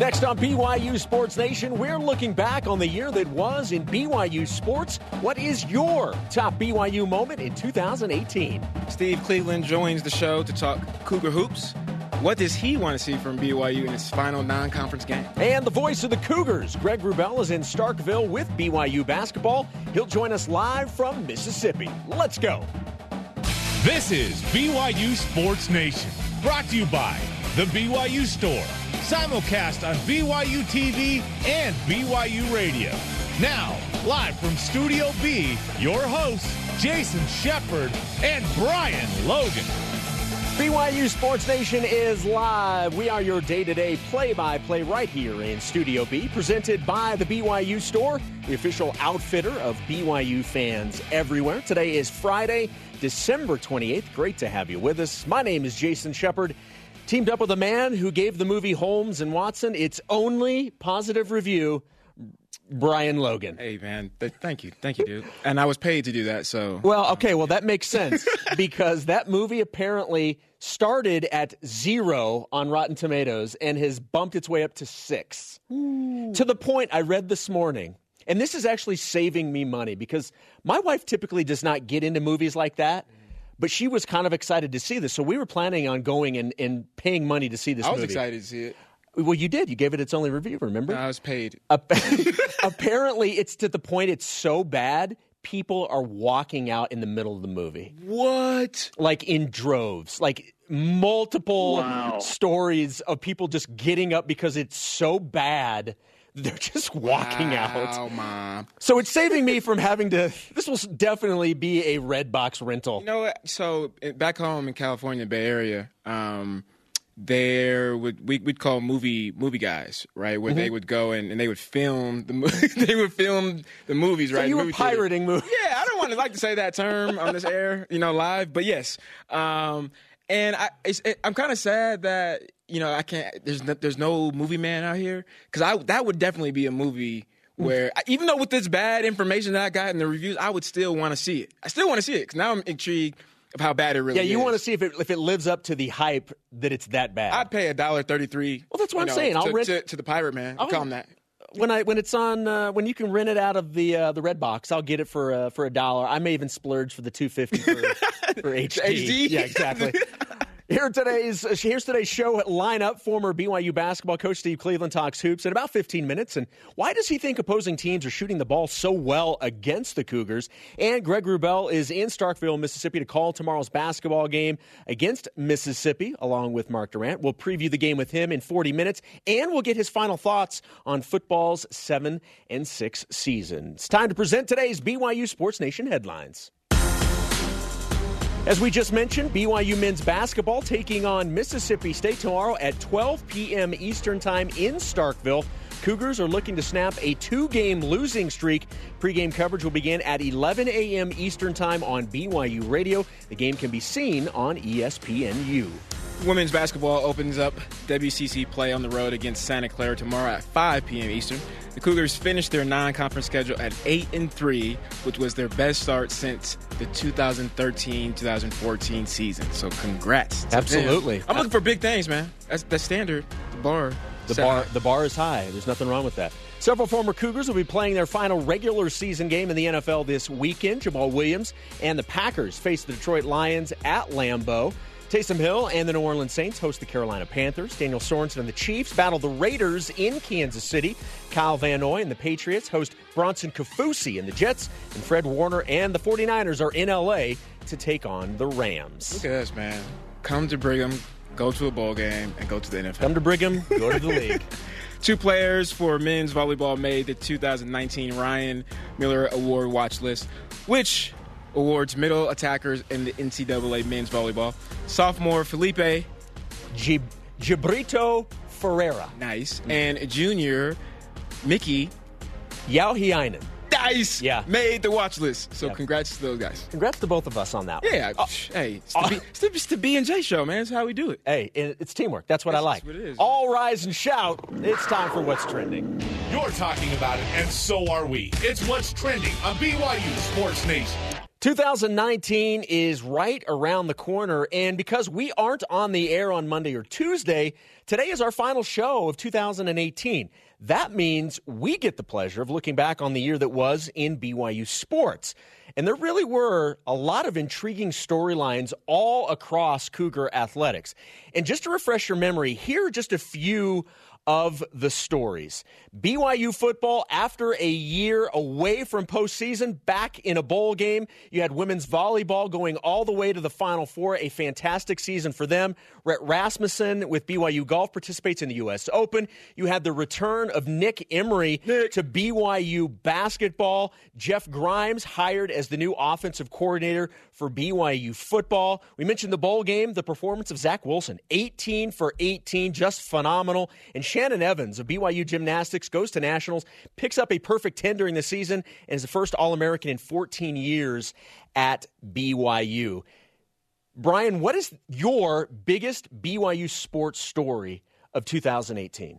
Next on BYU Sports Nation, we're looking back on the year that was in BYU sports. What is your top BYU moment in 2018? Steve Cleveland joins the show to talk Cougar hoops. What does he want to see from BYU in its final non conference game? And the voice of the Cougars, Greg Wrubell, is in Starkville with BYU basketball. He'll join us live from Mississippi. Let's go. This is BYU Sports Nation, brought to you by The BYU Store, simulcast on BYU TV and BYU Radio. Now, live from Studio B, your hosts, Jason Shepard and Brian Logan. BYU Sports Nation is live. We are your day to day play by play right here in Studio B, presented by the BYU Store, the official outfitter of BYU fans everywhere. Today is Friday, December 28th. Great to have you with us. My name is Jason Shepard. Teamed up with a man who gave the movie Holmes and Watson its only positive review, Brian Logan. Hey, man. Th- thank you. Thank you, dude. And I was paid to do that, so. Well, okay, well, that makes sense because that movie apparently started at zero on Rotten Tomatoes and has bumped its way up to six. To the point I read this morning, and this is actually saving me money because my wife typically does not get into movies like that. But she was kind of excited to see this, so we were planning on going and, and paying money to see this I was movie. excited to see it. Well, you did. You gave it its only review. Remember? I was paid. Ap- Apparently, it's to the point it's so bad, people are walking out in the middle of the movie, What? like in droves, like multiple stories of people just getting up because it's so bad. They're just walking out. Oh, mom. So it's saving me from having to. This will definitely be a red box rental. You know? So uh, back home in California, Bay Area, um, there would we, we'd call movie movie guys, right? Where Mm-hmm. they would go and, and they would film the they would film the movies, So right? you were Movie theater. pirating movies. Yeah, I don't want to like to say that term on this air, you know, live, but yes. Um, and I, it's, it, I'm kind of sad that you know I can't. There's no, there's no movie man out here because I that would definitely be a movie where even though with this bad information that I got in the reviews, I would still want to see it. I still want to see it because now I'm intrigued of how bad it really is. Yeah, is. you want to see if it if it lives up to the hype that it's that bad. I'd pay a dollar thirty three. Well, that's what I'm saying. I'll to, rent- to, to the pirate man. I'll call him that. when I when it's on uh, when you can rent it out of the uh, the red box, I'll get it for uh, for a dollar. I may even splurge for the two fifty for, for HD. HD? Yeah, exactly. Here today's here's today's show lineup. Former BYU basketball coach Steve Cleveland talks hoops in about 15 minutes. And why does he think opposing teams are shooting the ball so well against the Cougars? And Greg Wrubell is in Starkville, Mississippi, to call tomorrow's basketball game against Mississippi, along with Mark Durrant. We'll preview the game with him in 40 minutes, and we'll get his final thoughts on football's seven and six season. It's time to present today's BYU Sports Nation headlines. As we just mentioned, BYU men's basketball taking on Mississippi State tomorrow at 12 p.m. Eastern Time in Starkville. Cougars are looking to snap a two game losing streak. Pre-game coverage will begin at 11 a.m. Eastern Time on BYU Radio. The game can be seen on ESPNU. Women's basketball opens up WCC play on the road against Santa Clara tomorrow at 5 p.m. Eastern. The Cougars finished their non-conference schedule at 8 and 3, which was their best start since the 2013-2014 season. So congrats. to them. Absolutely. I'm looking for big things, man. That's the standard. The bar. The bar, high. the bar is high. There's nothing wrong with that. Several former Cougars will be playing their final regular season game in the NFL this weekend. Jamaal Williams and the Packers face the Detroit Lions at Lambeau. Taysom Hill and the New Orleans Saints host the Carolina Panthers. Daniel Sorensen and the Chiefs battle the Raiders in Kansas City. Kyle Van Noy and the Patriots host Bronson Kaufusi and the Jets. And Fred Warner and the 49ers are in LA to take on the Rams. Look at us, man. Come to Brigham, go to a bowl game, and go to the NFL. Come to Brigham, go to the league. Two players for men's volleyball made the 2019 Ryan Millar Award watch list, which awards middle attackers in the NCAA men's volleyball. Sophomore Felipe, Gib- Gibrito Ferreira. nice, mm-hmm. and junior Mickey Yao Hiainen. Dice Yeah. made the watch list. So Yeah. congrats to those guys. Congrats to both of us on that one. Yeah, uh, hey, it's the, uh, B, it's, the, B and J show, man. That's how we do it. Hey, it's teamwork. That's what I That's like. what it is. All rise and shout. It's time for What's Trending. You're talking about it, and so are we. It's what's trending on BYU Sports Nation. 2019 is right around the corner, and because we aren't on the air on Monday or Tuesday, today is our final show of 2018. That means we get the pleasure of looking back on the year that was in BYU sports. And there really were a lot of intriguing storylines all across Cougar athletics. And just to refresh your memory, here are just a few of the stories. BYU football, after a year away from postseason, back in a bowl game. You had women's volleyball going all the way to the Final Four, a fantastic season for them. Rhett Rasmussen with BYU Golf participates in the U.S. Open. You had the return of Nick Emery Nick. to BYU basketball. Jeff Grimes hired as the new offensive coordinator for BYU football. We mentioned the bowl game, the performance of Zach Wilson, 18 for 18, just phenomenal. And Shannon Evans of BYU Gymnastics goes to Nationals, picks up a perfect 10 during the season, and is the first All American in 14 years at BYU. Brian, what is your biggest BYU sports story of 2018?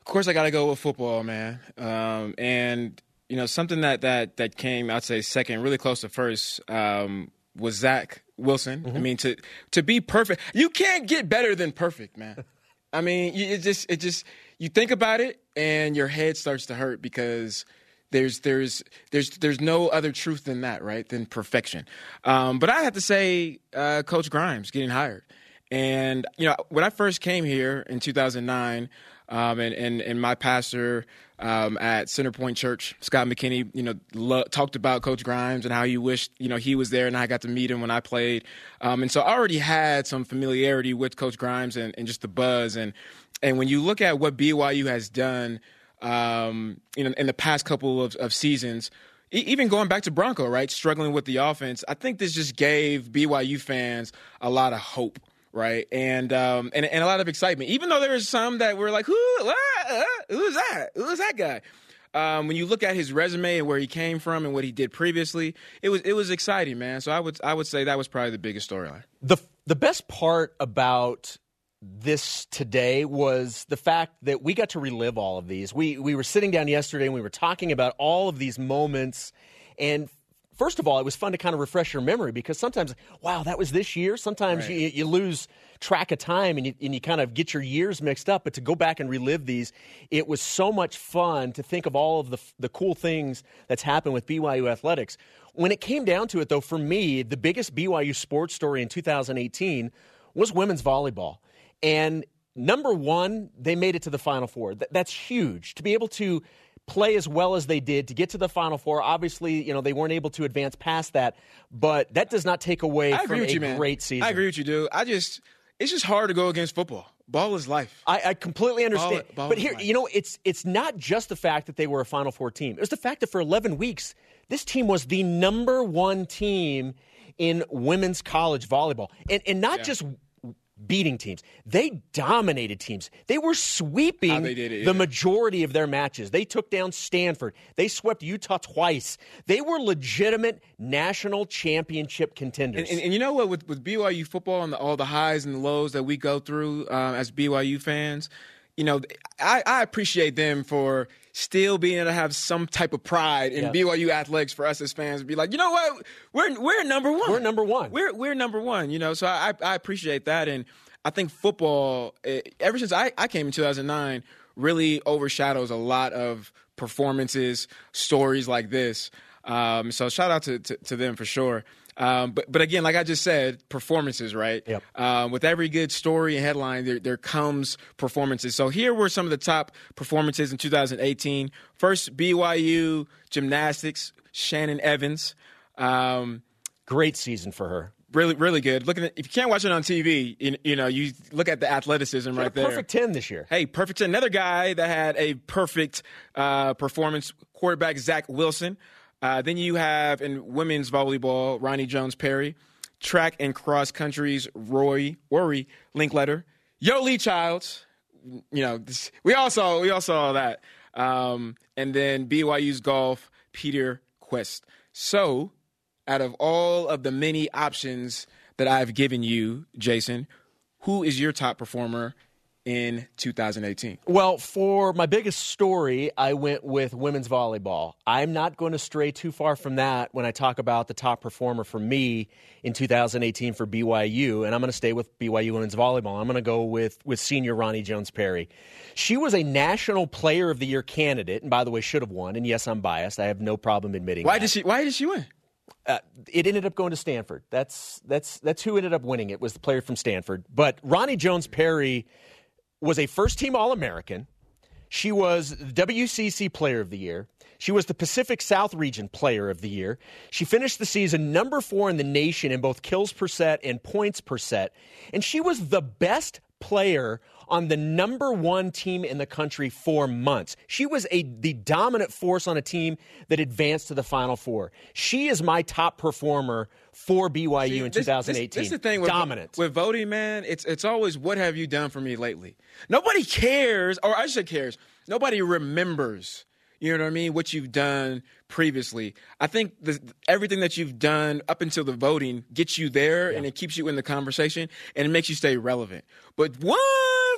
Of course, I got to go with football, man. Um, and you know, something that that that came, I'd say, second, really close to first, um, was Zach Wilson. Mm-hmm. I mean, to to be perfect, you can't get better than perfect, man. I mean, it just it just you think about it and your head starts to hurt because there's there's there's there's no other truth than that, right? Than perfection. Um, but I have to say, uh, Coach Grimes getting hired, and you know when I first came here in 2009, um, and, and and my pastor um, at Centerpoint Church, Scott McKinney, you know, lo- talked about Coach Grimes and how he wished, you know, he was there and I got to meet him when I played. Um, and so I already had some familiarity with Coach Grimes and, and just the buzz. And, and when you look at what BYU has done, um, you know, in the past couple of, of seasons, even going back to Bronco, right, struggling with the offense, I think this just gave BYU fans a lot of hope right? And um, and and a lot of excitement. Even though there was some that were like, who, what, uh, who's that? Who's that guy? Um, when you look at his resume and where he came from and what he did previously, it was it was exciting, man. So I would I would say that was probably the biggest storyline. The the best part about this today was the fact that we got to relive all of these. We we were sitting down yesterday and we were talking about all of these moments and first of all, it was fun to kind of refresh your memory because sometimes, wow, that was this year. Sometimes right. you, you, lose track of time and you, and you kind of get your years mixed up. But to go back and relive these, it was so much fun to think of all of the, the cool things that's happened with BYU athletics. When it came down to it, though, for me, the biggest BYU sports story in 2018 was women's volleyball. And number one, they made it to the Final Four. that's huge. To be able to play as well as they did to get to the Final Four. Obviously, you know they weren't able to advance past that, but that does not take away I from a you, great season. I agree with you, dude. I just it's just hard to go against football. Ball is life. I, I completely understand. Ball, ball but here, you know, it's it's not just the fact that they were a Final Four team. It was the fact that for 11 weeks, this team was the number one team in women's college volleyball, and and not yeah. just beating teams. They dominated teams. They were sweeping they it, yeah. the majority of their matches. They took down Stanford. They swept Utah twice. They were legitimate national championship contenders. And, and, and you know what? With, with BYU football and the, all the highs and the lows that we go through uh, as BYU fans, you know, I, I appreciate them for still being able to have some type of pride in BYU athletics for us as fans to be like, you know what, we're we're number one. We're number one. We're we're number one. You know, so I I appreciate that, and I think football eh, ever since I I came in 2009 really overshadows a lot of performances, stories like this. Um, so shout out to, to, to them for sure. Um, but but again, like I just said, performances, right? Yep. Um, with every good story and headline, there there comes performances. So here were some of the top performances in 2018. First, BYU gymnastics, Shannon Evans. Um, Great season for her. Really, really good. Looking at if you can't watch it on TV, you, you know you look at the athleticism right there. Perfect ten this year. Hey, perfect ten. Another guy that had a perfect uh, performance. Quarterback Zach Wilson. Uh, then you have in women's volleyball, Roni Jones Perry, track and cross countries, Roy Rory Linkletter, Yoeli Childs. You know, this, we all saw we all saw that. Um, and then BYU's golf, Peter Kuest. So, out of all of the many options that I've given you, Jason, who is your top performer in 2018? Well, for my biggest story, I went with women's volleyball. I'm not going to stray too far from that when I talk about the top performer for me in 2018 for BYU, and I'm going to stay with BYU women's volleyball. I'm going to go with with senior Roni Jones Perry. She was a National Player of the Year candidate, and by the way, should have won. And yes, I'm biased. I have no problem admitting. Why that. did she? Why did she win? Uh, it ended up going to Stanford. That's that's that's who ended up winning. It was the player from Stanford. But Roni Jones Perry was a first team All American. She was WCC Player of the Year. She was the Pacific South Region Player of the Year. She finished the season number four in the nation in both kills per set and points per set. And she was the best player on the number one team in the country for months. She was a the dominant force on a team that advanced to the Final Four. She is my top performer for BYU See, in this- 2018. This, this is the thing with, dominant. with voting, man. It's it's always what have you done for me lately. Nobody cares, or I should cares. Nobody remembers. You know what I mean? What you've done previously. I think the, everything that you've done up until the voting gets you there, and it keeps you in the conversation, and it makes you stay relevant. But one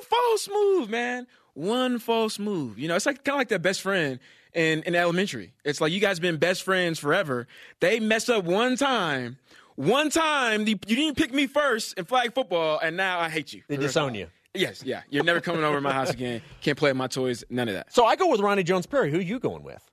false move, man. One false move. You know, it's like kind of like that best friend in, in elementary. It's like you guys been best friends forever. They mess up one time. One time you you didn't pick me first in flag football, and now I hate you. They disown you. Yes, yeah. You're never coming over to my house again. Can't play with my toys. None of that. So I go with Roni Jones Perry. Who are you going with?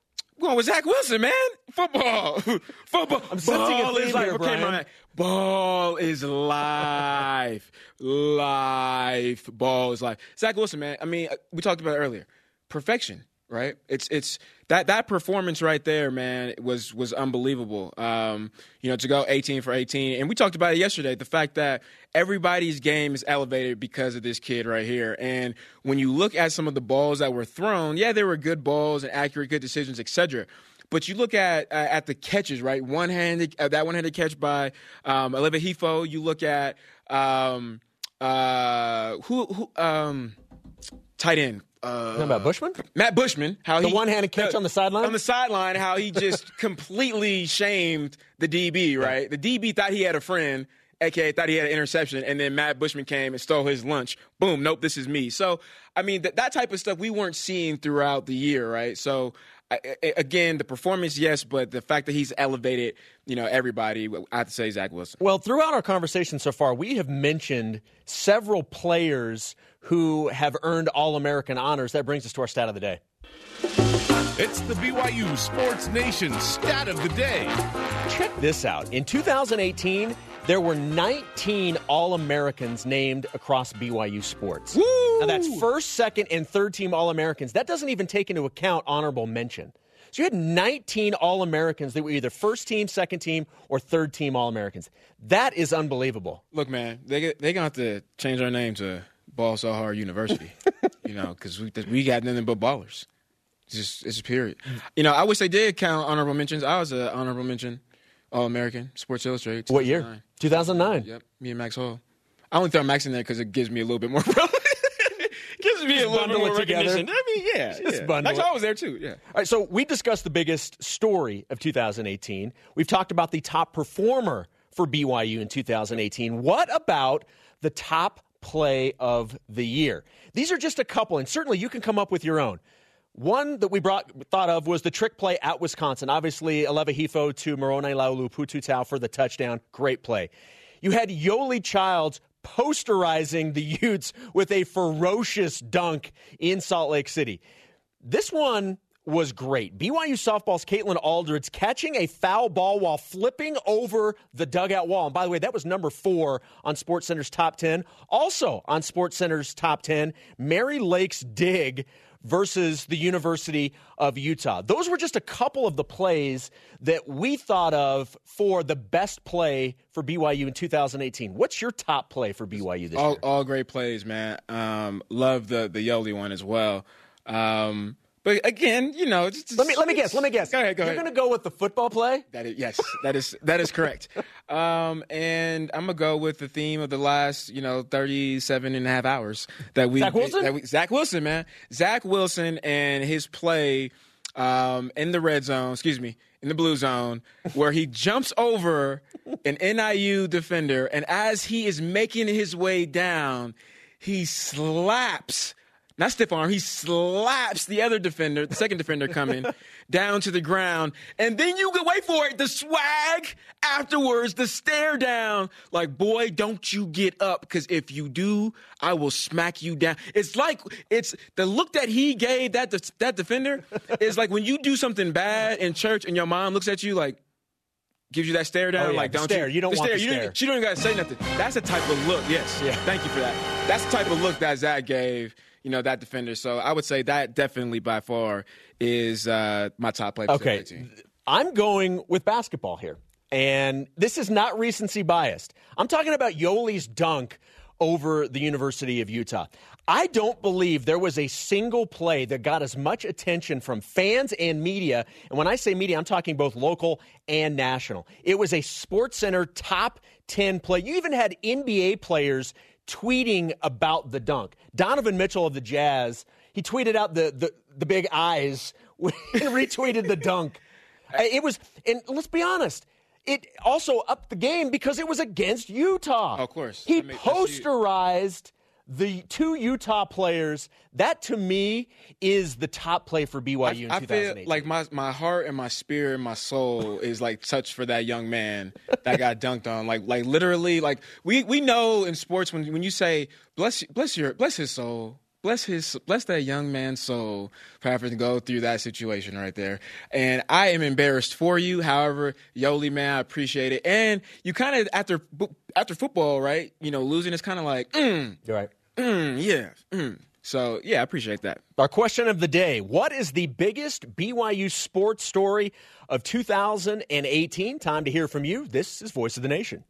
Going with Zach Wilson, man. Football, football. I'm Ball is life. Okay. Ball is life. life. Ball is life. Zach Wilson, man. I mean, uh, we talked about it earlier. Perfection, right? It's it's that that performance right there, man, was was unbelievable. Um, you know, to go 18 for 18, and we talked about it yesterday. The fact that everybody's game is elevated because of this kid right here. And when you look at some of the balls that were thrown, yeah, there were good balls and accurate, good decisions, etc. But you look at uh, at the catches, right? One handed uh, that one handed catch by um, Aleva Hifo. You look at um, uh, who who um, tight end. Uh, about Bushman? Matt Bushman, how The he one-handed catch on the sideline? on the sideline, how he just completely shamed the DB. Right, the DB thought he had a friend, aka thought he had an interception, and then Matt Bushman came and stole his lunch. Boom, nope, this is me. So, I mean, that that type of stuff we weren't seeing throughout the year, right? So. I, I- again, the performance, yes, but the fact that he's elevated, you know, everybody. I have to say Zach Wilson. Well, throughout our conversation so far, we have mentioned several players who have earned All American honors. That brings us to our stat of the day. It's the BYU Sports Nation stat of the day. Check this out. In 2018, there were 19 All Americans named across BYU sports. Now, that's first, second, and third team All Americans. That doesn't even take into account honorable mention. So you had 19 All Americans that were either first team, second team, or third team All Americans. That is unbelievable. Look, man, they they gonna have to change our name to Ball So Hard University, you know, because we we got nothing but ballers. It's just it's a period. You know, I wish they did count honorable mentions. I was an honorable mention All American Sports Illustrated. What year? 2009. 2009. Yep, me and Max Hall. I only throw Max in there because it gives me a little bit more. gives me a little bit more together. recognition. I mean, yeah, Just yeah. bundle Max it. Hall was there too. Yeah. All right, so we discussed the biggest story of 2018. We've talked about the top performer for BYU in 2018. What about the top play of the year? These are just a couple, and certainly you can come up with your own. One that we brought thought of was the trick play at Wisconsin. Obviously, Aleva Hifo to Moroni Laulu Pututau for the touchdown. Great play. You had Yoeli Childs posterizing the Utes with a ferocious dunk in Salt Lake City. This one was great. BYU softball's Caitlin Aldridge catching a foul ball while flipping over the dugout wall. And by the way, that was number four on SportsCenter's top 10. Also on SportsCenter's top 10, Mary Lake's dig versus the University of Utah. Those were just a couple of the plays that we thought of for the best play for BYU in 2018. What's your top play for BYU this all, year? all great plays, man. Um, love the the Yoeli one as well. Um, but again, you know, just, Let me let me guess. Let me guess. Go ahead. Go You're ahead. going to go with the football play? That is yes, that is that is correct. Um, and I'm gonna go with the theme of the last, you know, 37 and a half hours that we Zach Wilson? That we, Zach Wilson, man, Zach Wilson and his play um, in the red zone. Excuse me, in the blue zone, where he jumps over an NIU defender, and as he is making his way down. he slaps not stiff arm. He slaps the other defender, the second defender coming, down to the ground. And then you can wait for it. The swag afterwards, the stare down. Like, boy, don't you get up. Because if you do, I will smack you down. It's like, it's the look that he gave that, that defender is like when you do something bad in church and your mom looks at you like, gives you that stare down, oh, yeah, like don't stare. you? You don't want stare. the you stare. Don't, she don't even gotta say nothing. That's the type of look. Yes. Yeah. Thank you for that. That's the type of look that Zach gave. You know that defender. So I would say that definitely by far is uh, my top player. Okay, I'm going with basketball here, and this is not recency biased. I'm talking about Yoeli's dunk over the University of Utah. I don't believe there was a single play that got as much attention from fans and media. And when I say media, I'm talking both local and national. It was a Sports Center top 10 play. You even had NBA players tweeting about the dunk. Donovan Mitchell of the Jazz, he tweeted out the, the, the big eyes and retweeted the dunk. It was, and let's be honest, it also upped the game because it was against Utah. Oh, of course. He I mean, posterized the two Utah players. That to me is the top play for BYU I, in I feel like my, my heart and my spirit and my soul is like touched for that young man that got dunked on. Like like literally like we, we know in sports when when you say bless bless your bless his soul. Bless his bless that young man's soul for having to go through that situation right there. And I am embarrassed for you. However, Yoeli man, I appreciate it. And you kind of after after football, right? You know, losing is kind of like, mm, You're right. mm, yeah. Mm. So yeah, I appreciate that. Our question of the day What is the biggest BYU sports story of 2018? Time to hear from you. This is Voice of the Nation.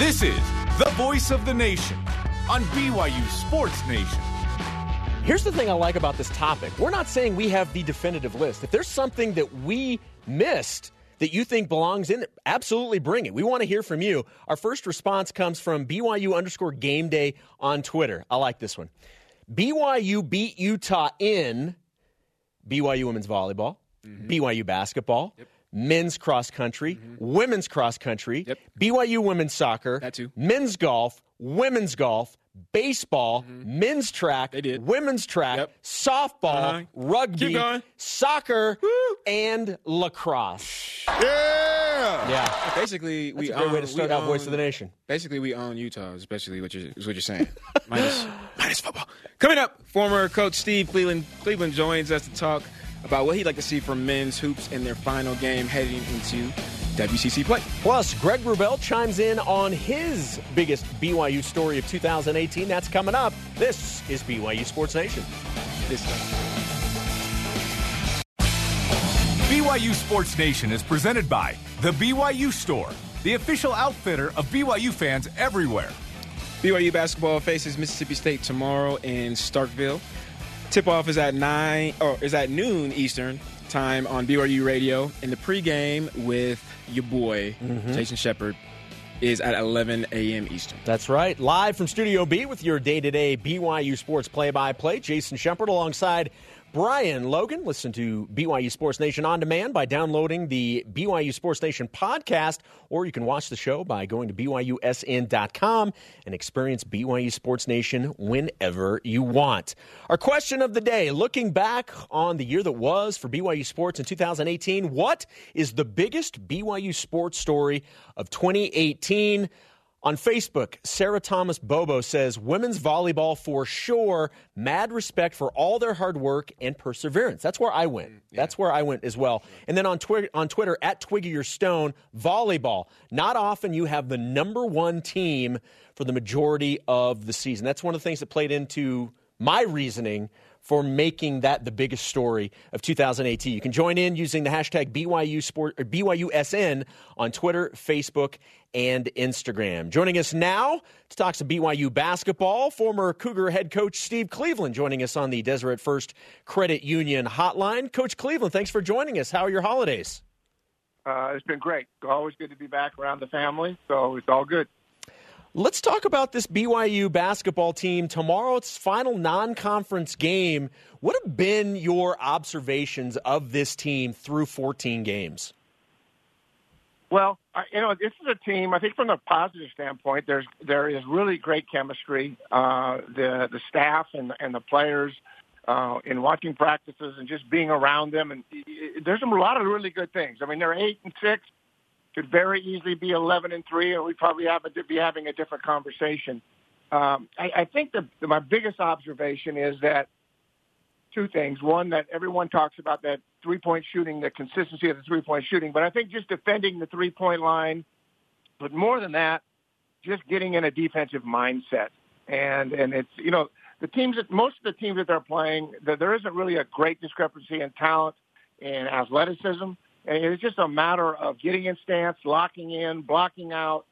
This is the Voice of the Nation on BYU Sports Nation. Here's the thing I like about this topic. We're not saying we have the definitive list. If there's something that we missed that you think belongs in there, absolutely bring it. We want to hear from you. Our first response comes from BYU underscore game day on Twitter. I like this one. BYU beat Utah in BYU women's volleyball, mm-hmm. BYU basketball. Men's cross country, women's cross country, Yep. BYU women's soccer, That too. men's golf, women's golf, baseball, men's track, They did. women's track, Yep. softball, Uh-huh. rugby, Keep going. soccer, and lacrosse. Yeah! Yeah, Basically, we that's a great way own- to start we out Voice of the Nation. Basically, we own Utah, especially what you're, is what you're saying. minus, minus football. Coming up, former coach Steve Cleveland, Cleveland joins us to talk about what he'd like to see from men's hoops in their final game heading into WCC play. Plus, Greg Wrubell chimes in on his biggest BYU story of 2018. That's coming up. This is BYU Sports Nation. This BYU Sports Nation is presented by The BYU Store, the official outfitter of BYU fans everywhere. BYU basketball faces Mississippi State tomorrow in Starkville. Tip off is at nine or is at noon Eastern time on BYU Radio, and the pregame with your boy mm-hmm. Jason Shepard is at 11 a.m. Eastern. That's right. Live from Studio B with your day to day BYU Sports play by play. Jason Shepard alongside Brian Logan. Listen to BYU Sports Nation on demand by downloading the BYU Sports Nation podcast, or you can watch the show by going to BYUSN.com and experience BYU Sports Nation whenever you want. Our question of the day looking back on the year that was for BYU Sports in 2018, what is the biggest BYU sports story of 2018? On Facebook, Sarah Thomas Bobo says, Women's volleyball for sure. Mad respect for all their hard work and perseverance. That's where I went. Mm, That's where I went as well. And then on, Twi- on Twitter, at Twiggy Your Stone, volleyball. Not often you have the number one team for the majority of the season. That's one of the things that played into my reasoning for making that the biggest story of 2018. You can join in using the hashtag BYU Sport or BYUSN on Twitter, Facebook, and Instagram. Joining us now to talk some BYU basketball, former Cougar head coach Steve Cleveland joining us on the Deseret First Credit Union hotline. Coach Cleveland, thanks for joining us. How are your holidays? Uh, it's been great. Always good to be back around the family, so it's all good. Let's talk about this BYU basketball team. Tomorrow, its final non conference game. What have been your observations of this team through 14 games? Well, you know, this is a team. I think from a positive standpoint, there's there is really great chemistry. Uh, the the staff and and the players uh, in watching practices and just being around them, and there's a lot of really good things. I mean, they're eight and six, could very easily be eleven and three, and we probably have a, be having a different conversation. Um, I, I think the, the, my biggest observation is that two things. One, that everyone talks about that three-point shooting, the consistency of the three-point shooting, but I think just defending the three-point line, but more than that, just getting in a defensive mindset. And and it's you know the teams that most of the teams that they're playing, that there isn't really a great discrepancy in talent and athleticism. And it's just a matter of getting in stance, locking in, blocking out,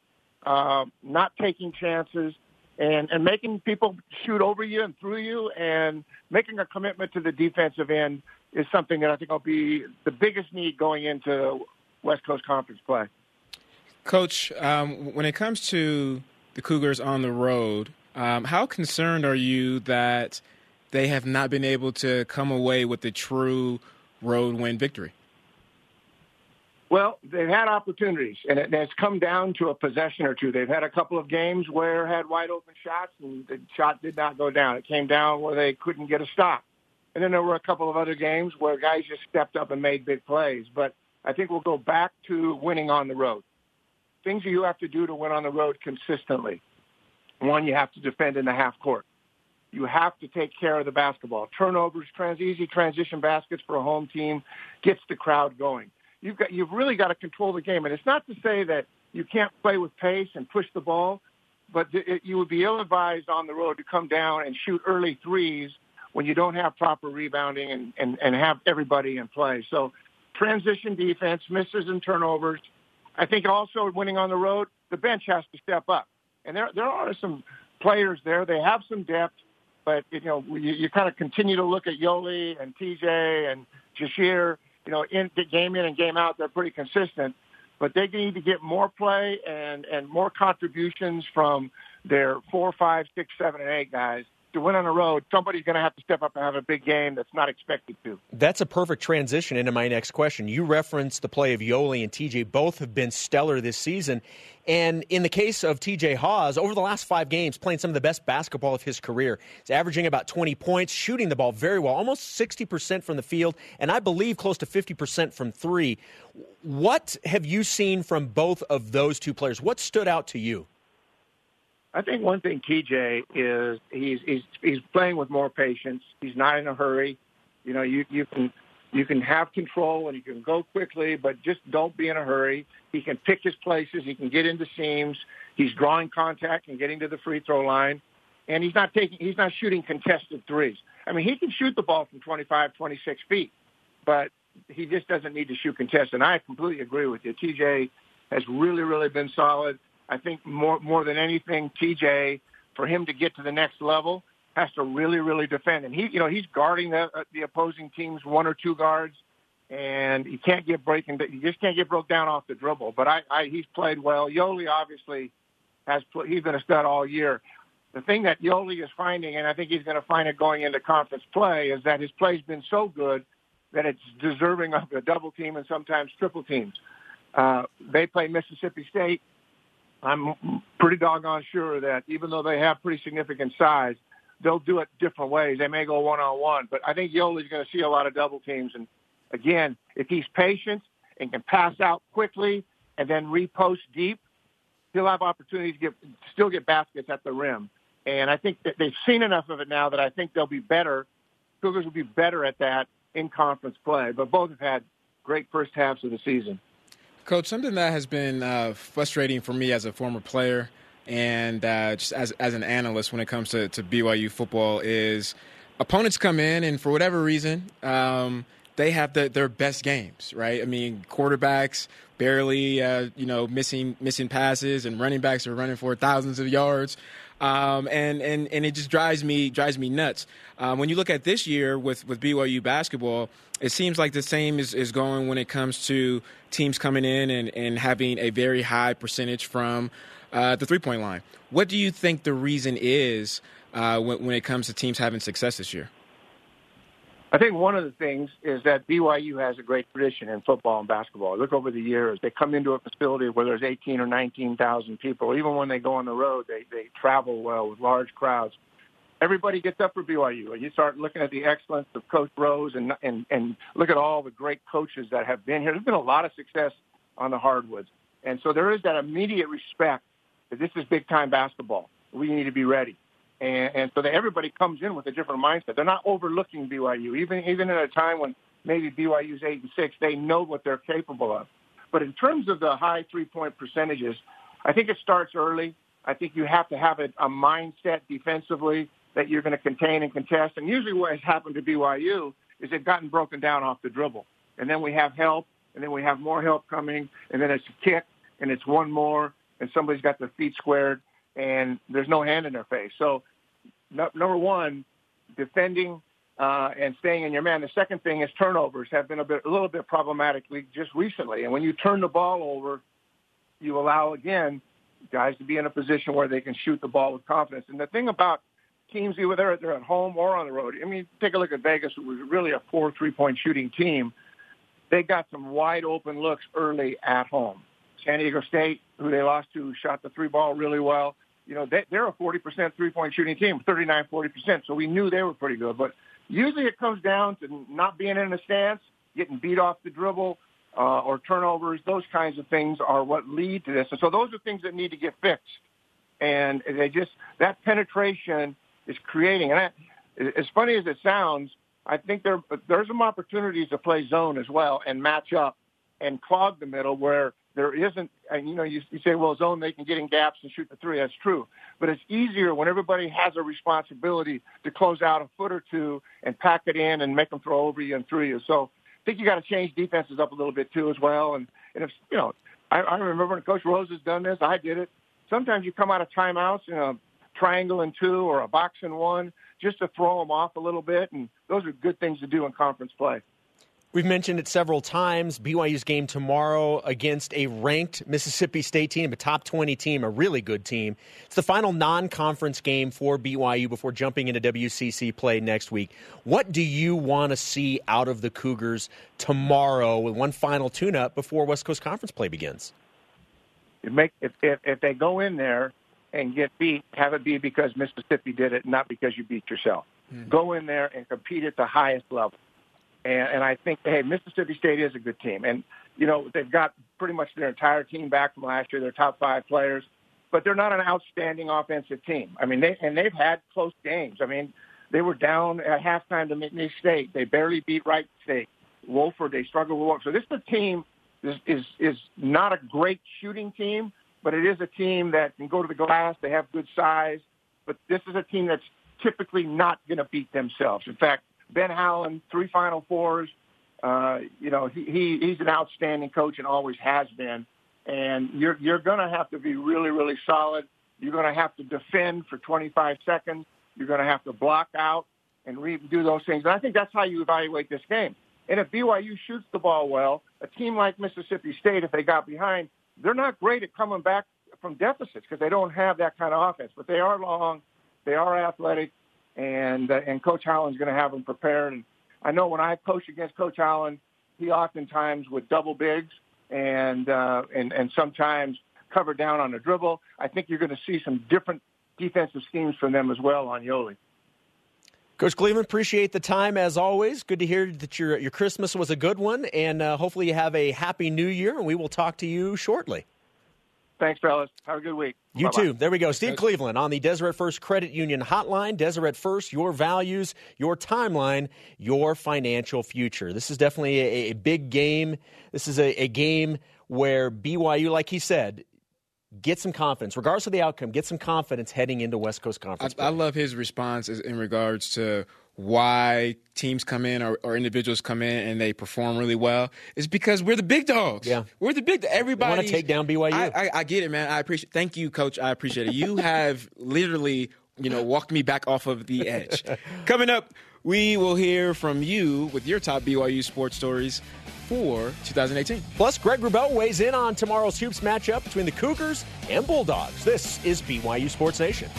uh, not taking chances, and and making people shoot over you and through you, and making a commitment to the defensive end is something that I think will be the biggest need going into West Coast Conference play. Coach, um, when it comes to the Cougars on the road, um, how concerned are you that they have not been able to come away with a true road win victory? Well, they've had opportunities, and it has come down to a possession or two. They've had a couple of games where had wide open shots, and the shot did not go down. It came down where they couldn't get a stop. And then there were a couple of other games where guys just stepped up and made big plays. But I think we'll go back to winning on the road. Things you have to do to win on the road consistently. One, you have to defend in the half court. You have to take care of the basketball. Turnovers, trans, easy transition baskets for a home team gets the crowd going. You've got, you've really got to control the game. And it's not to say that you can't play with pace and push the ball, but it, you would be ill-advised on the road to come down and shoot early threes when you don't have proper rebounding and, and, and have everybody in play. So transition defense, misses and turnovers. I think also winning on the road, the bench has to step up. And there, there are some players there. They have some depth, but you know, you, you kind of continue to look at Yoeli and TJ and Jahshire. You know, in game in and game out, they're pretty consistent. But they need to get more play and and more contributions from their four, five, six, seven, and eight guys to win on the road, somebody's going to have to step up and have a big game that's not expected to. That's a perfect transition into my next question. You referenced the play of Yoeli and TJ. Both have been stellar this season. And in the case of TJ Haws, over the last five games, playing some of the best basketball of his career. He's averaging about 20 points, shooting the ball very well, almost 60% from the field, and I believe close to 50% from three. What have you seen from both of those two players? What stood out to you? I think one thing TJ is he's he's he's playing with more patience. He's not in a hurry. You know, you you can you can have control and you can go quickly, but just don't be in a hurry. He can pick his places. He can get into seams. He's drawing contact and getting to the free throw line, and he's not taking he's not shooting contested threes. I mean, he can shoot the ball from 25, 26 feet, but he just doesn't need to shoot contested. And I completely agree with you. TJ has really really been solid. I think more more than anything, TJ, for him to get to the next level, has to really really defend. And he, you know, he's guarding the uh, the opposing team's one or two guards, and he can't get breaking. He just can't get broke down off the dribble. But I, I he's played well. Yoeli obviously has he's been a stud all year. The thing that Yoeli is finding, and I think he's going to find it going into conference play, is that his play's been so good that it's deserving of a double team and sometimes triple teams. Uh, they play Mississippi State I'm pretty doggone sure that even though they have pretty significant size, they'll do it different ways. They may go one on one, but I think Yoeli's going to see a lot of double teams. And again, if he's patient and can pass out quickly and then repost deep, he'll have opportunities to get still get baskets at the rim. And I think that they've seen enough of it now that I think they'll be better. Cougars will be better at that in conference play. But both have had great first halves of the season. Coach, something that has been uh, frustrating for me as a former player and uh, just as, as an analyst when it comes to, to BYU football is opponents come in and for whatever reason, um, they have the, their best games, right? I mean, quarterbacks barely, uh, you know, missing missing passes, and running backs are running for thousands of yards, um, and and and it just drives me drives me nuts. Um, when you look at this year with with BYU basketball, it seems like the same is, is going when it comes to teams coming in and, and having a very high percentage from uh, the three point line. What do you think the reason is uh, when, when, it comes to teams having success this year? I think one of the things is that BYU has a great tradition in football and basketball. Look over the years, they come into a facility where there's 18 or 19,000 people. Even when they go on the road, they they travel well with large crowds. Everybody gets up for BYU, and you start looking at the excellence of Coach Rose, and and and look at all the great coaches that have been here. There's been a lot of success on the hardwoods, and so there is that immediate respect that this is big time basketball. We need to be ready. And, and so that everybody comes in with a different mindset. They're not overlooking BYU, even even at a time when maybe BYU's eight and six. They know what they're capable of. But in terms of the high three point percentages, I think it starts early. I think you have to have a, a mindset defensively that you're going to contain and contest. And usually, what has happened to BYU is they've gotten broken down off the dribble, and then we have help, and then we have more help coming, and then it's a kick, and it's one more, and somebody's got their feet squared, and there's no hand in their face. So, no, number one, defending uh, and staying in your man. The second thing is turnovers have been a bit, a little bit problematic just recently. And when you turn the ball over, you allow again guys to be in a position where they can shoot the ball with confidence. And the thing about teams, either they're at home or on the road, I mean, take a look at Vegas, who was really a poor three-point shooting team. They got some wide open looks early at home. San Diego State, who they lost to, shot the three ball really well you know, they, they're a 40% three-point shooting team, 39, 40%. So we knew they were pretty good. But usually it comes down to not being in a stance, getting beat off the dribble, uh, or turnovers. Those kinds of things are what lead to this. And so those are things that need to get fixed. And they just, that penetration is creating, and I, as funny as it sounds, I think there, there's some opportunities to play zone as well and match up and clog the middle where there isn't, and you know, you, you say, well, zone, they can get in gaps and shoot the three. That's true. But it's easier when everybody has a responsibility to close out a foot or two and pack it in and make them throw over you and through you. So I think you got to change defenses up a little bit too as well. And, and if, you know, I, I remember when Coach Rose has done this, I did it. Sometimes you come out of timeouts in a triangle and two or a box and one just to throw them off a little bit. And those are good things to do in conference play. We've mentioned it several times. BYU's game tomorrow against a ranked Mississippi State team, a top 20 team, a really good team. It's the final non conference game for BYU before jumping into WCC play next week. What do you want to see out of the Cougars tomorrow with one final tune up before West Coast Conference play begins? Make, if, if, if they go in there and get beat, have it be because Mississippi did it, not because you beat yourself. Mm-hmm. Go in there and compete at the highest level. And, and I think, hey, Mississippi State is a good team. And, you know, they've got pretty much their entire team back from last year, their top five players, but they're not an outstanding offensive team. I mean, they, and they've had close games. I mean, they were down at halftime to McNeese State. They barely beat Wright State. Wofford, they struggled with Wofford. So this is a team is, is, is not a great shooting team, but it is a team that can go to the glass. They have good size, but this is a team that's typically not going to beat themselves. In fact, Ben Howland, three Final Fours. Uh, you know, he, he he's an outstanding coach and always has been. And you're you're going to have to be really really solid. You're going to have to defend for 25 seconds. You're going to have to block out and re- do those things. And I think that's how you evaluate this game. And if BYU shoots the ball well, a team like Mississippi State, if they got behind, they're not great at coming back from deficits because they don't have that kind of offense. But they are long, they are athletic, and uh, and Coach Howland's going to have them prepared. And I know when I coach against Coach Howland, he oftentimes would double bigs and uh, and and sometimes cover down on the dribble. I think you're going to see some different defensive schemes from them as well on Yoeli. Coach Cleveland, appreciate the time as always. Good to hear that your your Christmas was a good one, and uh, hopefully you have a happy New Year. And we will talk to you shortly. Thanks, fellas. Have a good week. You Bye-bye. too. There we go. Steve Thanks. Cleveland on the Deseret First Credit Union Hotline. Deseret First, your values, your timeline, your financial future. This is definitely a, a big game. This is a, a game where BYU, like he said, get some confidence, regardless of the outcome, get some confidence heading into West Coast Conference. I, I love his response in regards to why teams come in or, or, individuals come in and they perform really well is because we're the big dogs. Yeah, we're the big. Everybody want to take down BYU. I, I, I, get it, man. I appreciate. Thank you, Coach. I appreciate it. You have literally, you know, walked me back off of the edge. Coming up, we will hear from you with your top BYU sports stories for 2018. Plus, Greg Wrubell weighs in on tomorrow's hoops matchup between the Cougars and Bulldogs. This is BYU Sports Nation.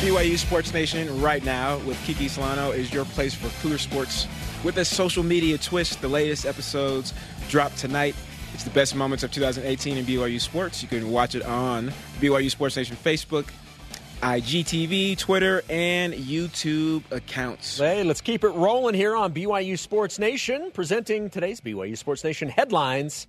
BYU Sports Nation right now with Kiki Solano is your place for cooler Sports with a social media twist. The latest episodes drop tonight. It's the best moments of 2018 in BYU sports. You can watch it on BYU Sports Nation Facebook, IGTV, Twitter, and YouTube accounts. Hey, let's keep it rolling here on BYU Sports Nation, presenting today's BYU Sports Nation headlines.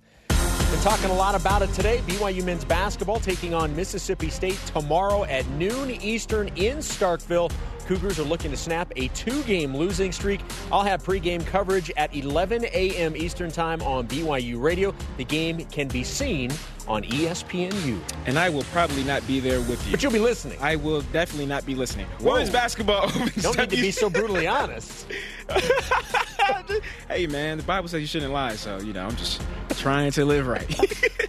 Been talking a lot about it today. BYU men's basketball taking on Mississippi State tomorrow at noon Eastern in Starkville. Cougars are looking to snap a two game losing streak. I'll have pregame coverage at 11 a.m. Eastern Time on BYU Radio. The game can be seen on ESPNU. And I will probably not be there with you. But you'll be listening. I will definitely not be listening. Whoa. Women's basketball opens Don't need to be so brutally honest. hey, man, the Bible says you shouldn't lie, so, you know, I'm just trying to live right.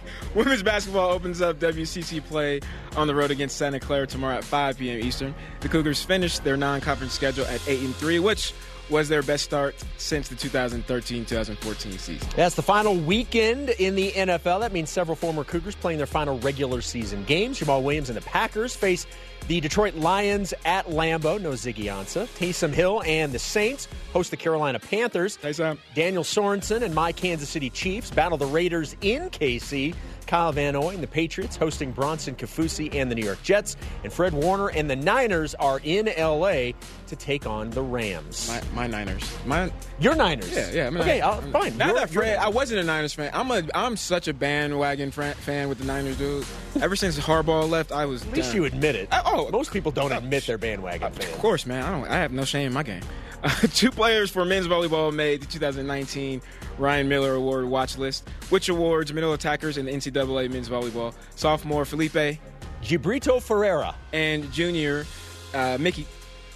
Women's basketball opens up WCC play on the road against Santa Clara tomorrow at 5 p.m. Eastern. The Cougars finished their non-conference schedule at 8 and 3, which was their best start since the 2013-2014 season. That's the final weekend in the NFL. That means several former Cougars playing their final regular season games. Jamaal Williams and the Packers face the Detroit Lions at Lambeau. No Ziggy Ansah. Taysom Hill and the Saints host the Carolina Panthers. Hey, Sam. Daniel Sorensen and my Kansas City Chiefs battle the Raiders in KC. Kyle Van Noy and the Patriots hosting Bronson Kaufusi and the New York Jets. And Fred Warner and the Niners are in LA to take on the Rams. My, my Niners. My Your Niners. Yeah, yeah. I'm okay, I'll, uh, fine. Not that Fred. I wasn't a Niners fan. I'm a. I'm such a bandwagon fan with the Niners, dude. Ever since Harbaugh left, I was. At least done. you admit it. I, oh, oh, most people don't admit they're bandwagon fans. Of course, man. I don't. I have no shame in my game. Uh, two players for men's volleyball made the 2019 Ryan Millar Award watch list, which awards middle attackers in the NCAA men's volleyball. Sophomore Felipe de Brito Ferreira and junior uh, Miki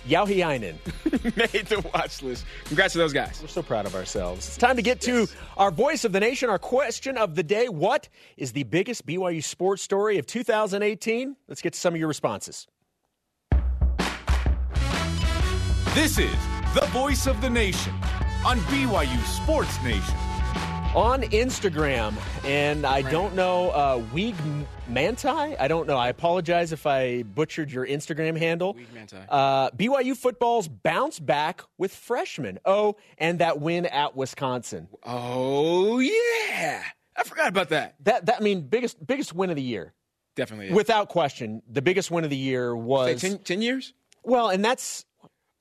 Jauhiainen made the watch list. Congrats to those guys. We're so proud of ourselves. It's time to get to yes. our voice of the nation, our question of the day. What is the biggest BYU sports story of 2018? Let's get to some of your responses. This is the voice of the nation on BYU Sports Nation. On Instagram, and I don't know, uh, Weeg Manti? I don't know. I apologize if I butchered your Instagram handle. Weeg Manti. Uh, BYU football's bounce back with freshmen. Oh, and that win at Wisconsin. Oh, yeah. I forgot about that. That, that I mean, biggest, biggest win of the year. Definitely. Without question. The biggest win of the year was. 10, 10 years? Well, and that's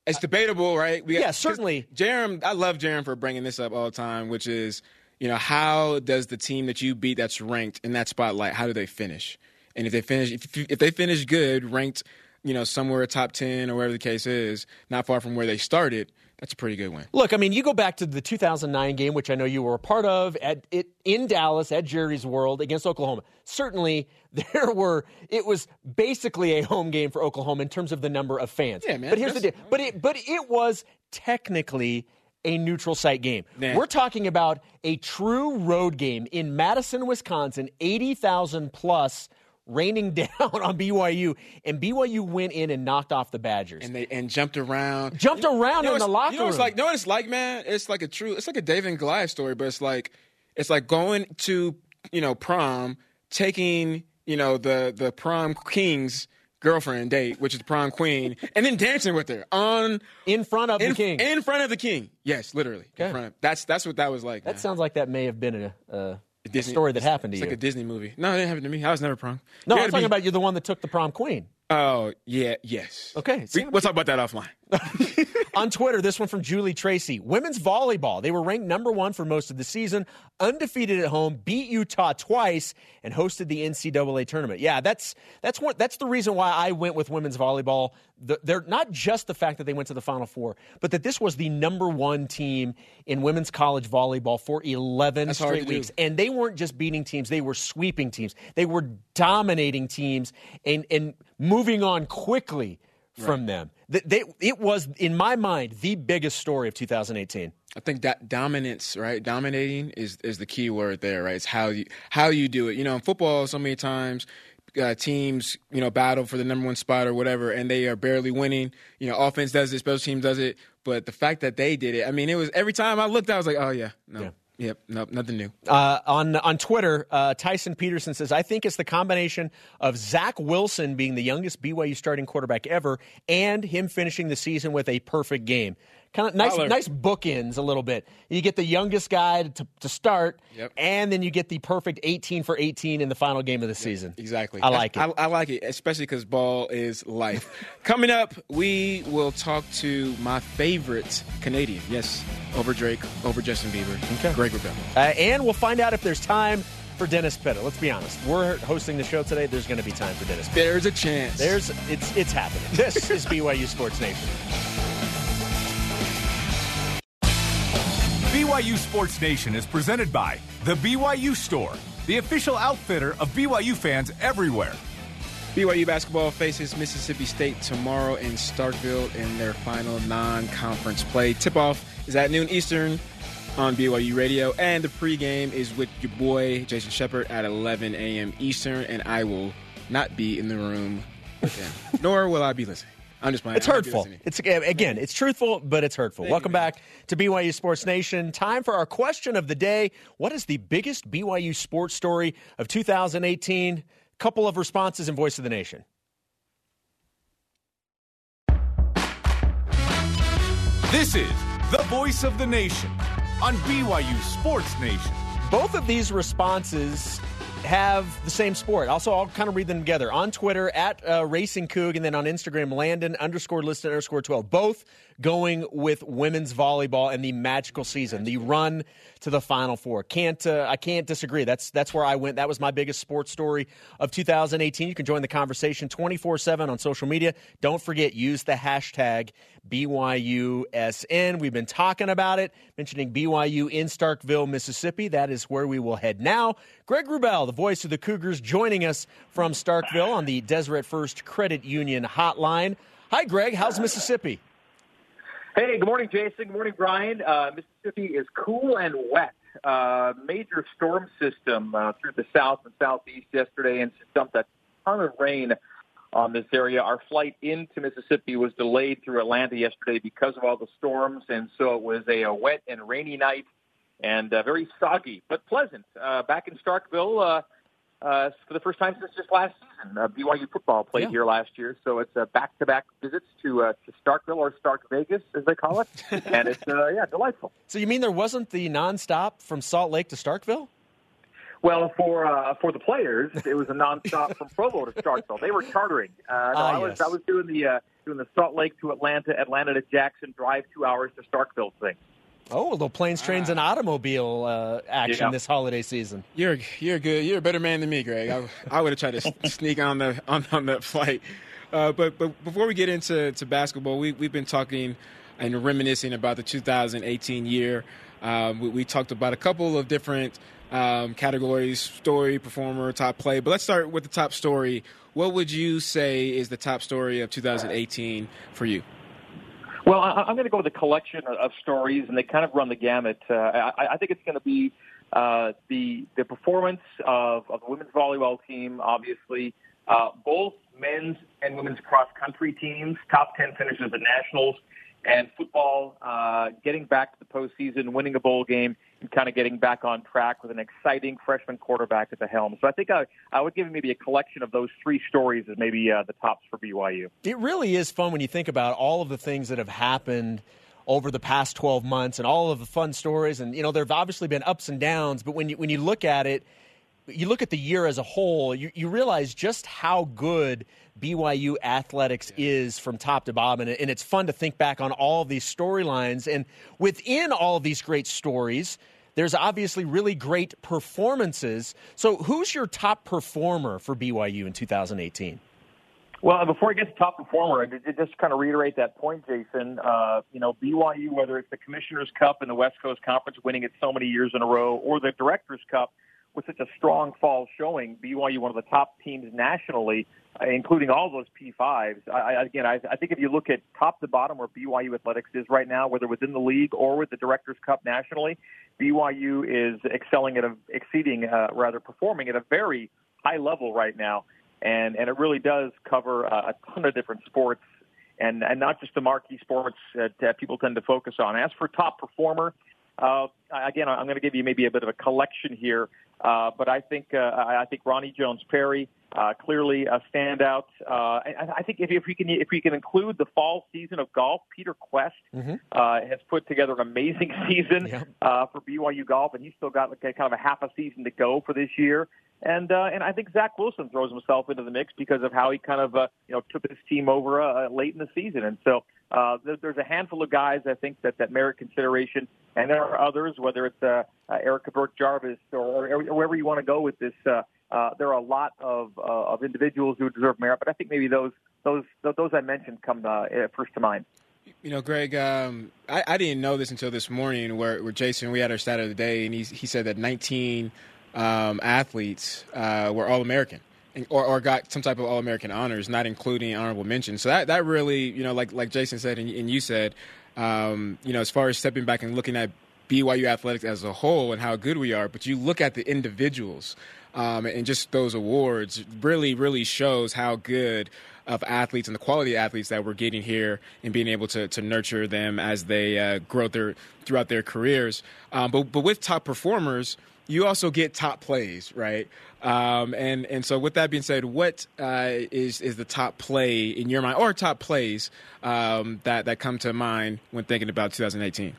it's debatable, right? We got, yeah, certainly. Jerem, I love Jerem for bringing this up all the time, which is, you know, how does the team that you beat that's ranked in that spotlight, how do they finish? And if they finish, if, if they finish good, ranked, you know, somewhere top ten or whatever the case is, not far from where they started, that's a pretty good win. Look, I mean, you go back to the 2009 game, which I know you were a part of at it in Dallas at Jerry's World against Oklahoma. Certainly, there were. It was basically a home game for Oklahoma in terms of the number of fans. Yeah, man. But here's the deal. But it, but it was technically a neutral site game. Nah. We're talking about a true road game in Madison, Wisconsin, 80,000 plus raining down on BYU, and BYU went in and knocked off the Badgers. And they and jumped around, jumped around you know, in the locker you know room. It's like, you know what it's like, man? It's like a true, it's like a David and Goliath story, but it's like, it's like going to you know prom, taking you know the the prom king's girlfriend date, which is the prom queen, and then dancing with her on in front of in, the king. In front of the king, yes, literally. Okay. In front of, that's that's what that was like. That man. sounds like that may have been a. a Disney, story that happened to you. it's like a Disney movie. No, it didn't happen to me. I was never prom. No, I'm talking be... about you're the one that took the prom queen. Oh, yeah, yes. Okay. We, will talk about that offline. On Twitter, this one from Julie Tracy. Women's volleyball. They were ranked number one for most of the season, undefeated at home, beat Utah twice, and hosted the NCAA tournament. Yeah, that's that's one that's the reason why I went with women's volleyball. The, they're not just the fact that they went to the Final Four, but that this was the number one team in women's college volleyball for 11 that's straight weeks. Do. And they weren't just beating teams, they were sweeping teams. They were dominating teams and, and moving on quickly from right. them. They, they, it was, in my mind, the biggest story of 2018. I think that dominance, right? Dominating is is the key word there, right? It's how you how you do it. You know, in football, so many times uh, teams, you know, battle for the number one spot or whatever, and they are barely winning. You know, offense does it, special team does it, but the fact that they did it, I mean, it was every time I looked, I was like, oh yeah, no. Yeah. Yep, nope, nothing new. Uh, on on Twitter, uh, Tyson Peterson says, "I think it's the combination of Zach Wilson being the youngest BYU starting quarterback ever and him finishing the season with a perfect game. Kind of nice, Tyler. nice bookends a little bit. You get the youngest guy to, to start, Yep. and then you get the perfect 18 for 18 in the final game of the season. Exactly. I like it. I, I like it, especially because ball is life. Coming up, we will talk to my favorite Canadian. Yes, over Drake, over Justin Bieber. Okay. Greg Wrubell. Uh, and we'll find out if there's time for Dennis Pitta. Let's be honest. We're hosting the show today. There's going to be time for Dennis. Pitta. There's a chance. There's it's it's happening. This is BYU Sports Nation. BYU Sports Nation is presented by The BYU Store, the official outfitter of BYU fans everywhere. BYU basketball faces Mississippi State tomorrow in Starkville in their final non-conference play. Tip-off is at noon Eastern on BYU Radio, and the pregame is with your boy Jason Shepard at 11 a.m. Eastern, and I will not be in the room with him, nor will I be listening. I'm just playing. It's I won't be hurtful. It's again, it's truthful, but it's hurtful. Thank Welcome you, back to BYU Sports Nation. Time for our question of the day. What is the biggest BYU sports story of 2018? Couple of responses in Voice of the Nation. This is the voice of the nation on BYU Sports Nation. Both of these responses have the same sport. Also, I'll kind of read them together. On Twitter, at uh, Racing Coug, and then on Instagram, Landon underscore listed underscore 12. Both going with women's volleyball and the magical season, the run to the Final Four. Can't uh, I can't disagree. That's that's where I went. That was my biggest sports story of 2018. You can join the conversation 24 7 on social media. Don't forget, use the hashtag BYUSN. We've been talking about it, mentioning BYU in Starkville, Mississippi. That is where we will head now. Greg Wrubell, the voice of the Cougars, joining us from Starkville on the Deseret First Credit Union hotline. Hi, Greg. How's Mississippi? Hey, good morning, Jason. Good morning, Brian. Uh, Mississippi is cool and wet. Uh, major storm system uh, through the south and southeast yesterday and dumped a ton of rain on this area. Our flight into Mississippi was delayed through Atlanta yesterday because of all the storms, and so it was a, a wet and rainy night and uh, very soggy but pleasant. Uh, back in Starkville uh, uh, for the first time since just last season. Uh, BYU football played Yeah. here last year, so it's uh, back-to-back visits to uh, to Starkville or Stark Vegas, as they call it, and it's uh, yeah delightful. So you mean there wasn't the nonstop from Salt Lake to Starkville? Well, for uh, for the players, it was a nonstop from Provo to Starkville. They were chartering. Uh, no, Ah, I was yes. I was doing the uh, doing the Salt Lake to Atlanta, Atlanta to Jackson, drive two hours to Starkville thing. Oh, a little planes, trains, and automobile uh, action Yeah. this holiday season. You're you're good. You're a better man than me, Greg. I, I would have tried to sneak on the on, on that flight. Uh, but but before we get into to basketball, we we've been talking and reminiscing about the 2018 year. Um, we, we talked about a couple of different um, categories: story, performer, top play. But let's start with the top story. What would you say is the top story of 2018 for you? Well, I, I'm going to go with a collection of, stories, and they kind of run the gamut. Uh, I, I think it's going to be uh, the the performance of, of the women's volleyball team, obviously, uh, both men's and women's cross country teams, top ten finishes at nationals, and football uh, getting back to the postseason, winning a bowl game, kind of getting back on track with an exciting freshman quarterback at the helm. So I think I, I would give maybe a collection of those three stories as maybe uh, the tops for BYU. It really is fun when you think about all of the things that have happened over the past 12 months and all of the fun stories. And, you know, there have obviously been ups and downs, but when you, when you look at it, you look at the year as a whole, you, you realize just how good BYU athletics is from top to bottom. And, and it's fun to think back on all of these storylines. And within all of these great stories, there's obviously really great performances. So, who's your top performer for BYU in 2018? Well, before I get to top performer, I did- did just kind of reiterate that point, Jason. Uh, you know, BYU, whether it's the Commissioner's Cup and the West Coast Conference, winning it so many years in a row, or the Directors Cup with such a strong fall showing, BYU one of the top teams nationally, uh, including all those P5s. I, again, I, I think if you look at top to bottom where BYU athletics is right now, whether within the league or with the Directors Cup nationally, BYU is excelling at a, exceeding, uh, rather performing at a very high level right now and and it really does cover uh, a ton of different sports and and not just the marquee sports that uh, people tend to focus on. As for top performer, Uh, again, I'm going to give you maybe a bit of a collection here, uh, but I think uh, I think Roni Jones Perry uh, clearly a standout. Uh, I, I think if, if we can if we can include the fall season of golf, Peter Kuest mm-hmm. uh, has put together an amazing season yep. uh, for BYU golf, and he's still got like, kind of a half a season to go for this year. And uh, and I think Zach Wilson throws himself into the mix because of how he kind of uh, you know took his team over uh, late in the season, and so uh, there's a handful of guys I think that that merit consideration, and there are others, whether it's uh, uh, Erica Birk-Jarvis or, or wherever you want to go with this. Uh, uh, there are a lot of uh, of individuals who deserve merit, but I think maybe those those those I mentioned come uh, first to mind. You know, Greg, um, I, I, didn't know this until this morning, where, where Jason, we had our stat of the day, and he he said that 19 um, athletes uh, were All American. Or, or, got some type of All American honors, not including honorable mention. So that, that really, you know, like like Jason said and, and you said, um, you know, as far as stepping back and looking at BYU athletics as a whole and how good we are, but you look at the individuals um, and just those awards really, really shows how good of athletes and the quality of athletes that we're getting here and being able to, to nurture them as they uh, grow their throughout their careers. Um, but but with top performers, you also get top plays, right? Um, and and so with that being said, what uh, is is the top play in your mind, or top plays um, that that come to mind when thinking about 2018?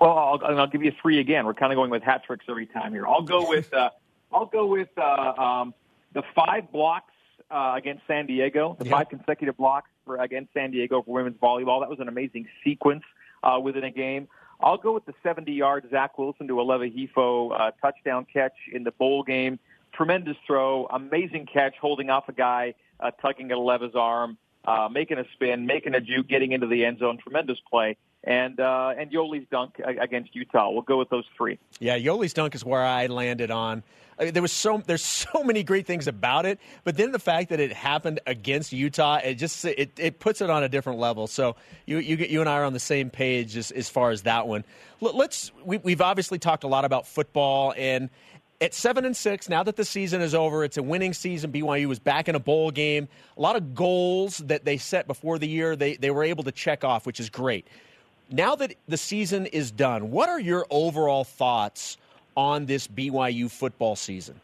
Well, I'll, I'll give you three again. We're kind of going with hat tricks every time here. I'll go with uh, I'll go with uh, um, the five blocks uh, against San Diego, the five consecutive blocks for, against San Diego for women's volleyball. That was an amazing sequence uh, within a game. I'll go with the 70-yard Zach Wilson to Aleva Hifo uh, touchdown catch in the bowl game. Tremendous throw, amazing catch, holding off a guy, uh, tugging at Aleva's arm, uh, making a spin, making a juke, getting into the end zone. Tremendous play and uh, and Yoeli's dunk against Utah. We'll go with those three. Yeah, Yoeli's dunk is where I landed on. I mean, there was so there's so many great things about it, but then the fact that it happened against Utah, it just it, it puts it on a different level. So you you you and I are on the same page as, as far as that one. Let's we, we've obviously talked a lot about football and at seven and six, now that the season is over, it's a winning season. BYU was back in a bowl game. A lot of goals that they set before the year, they, they were able to check off, which is great. Now that the season is done, what are your overall thoughts on this BYU football season?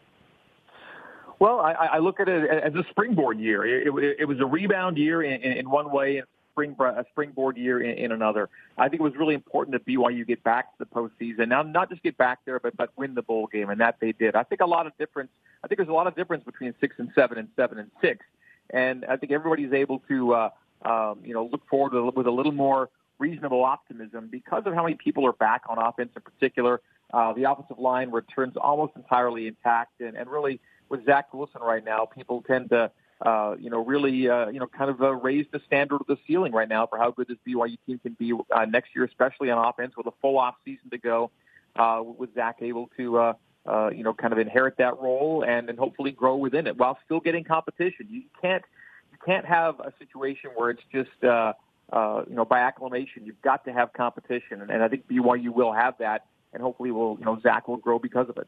Well, I, I look at it as a springboard year. It, it, it was a rebound year in, in one way, and spring a springboard year in, in another. I think it was really important that BYU get back to the postseason. Now, not just get back there, but but win the bowl game, and that they did. I think a lot of difference. I think there's a lot of difference between six and seven and seven and six, and I think everybody's able to uh, um, you know look forward with a little more reasonable optimism because of how many people are back on offense in particular. Uh, the offensive line returns almost entirely intact, and, and really with Zach Wilson right now, people tend to, uh, you know, really, uh, you know, kind of uh, raise the standard of the ceiling right now for how good this BYU team can be uh, next year, especially on offense with a full off season to go. Uh, with Zach able to, uh, uh, you know, kind of inherit that role and, and hopefully grow within it while still getting competition. You can't, you can't have a situation where it's just. Uh, uh, you know, by acclamation. You've got to have competition, and, and I think BYU will have that, and hopefully, will you know, Zach will grow because of it.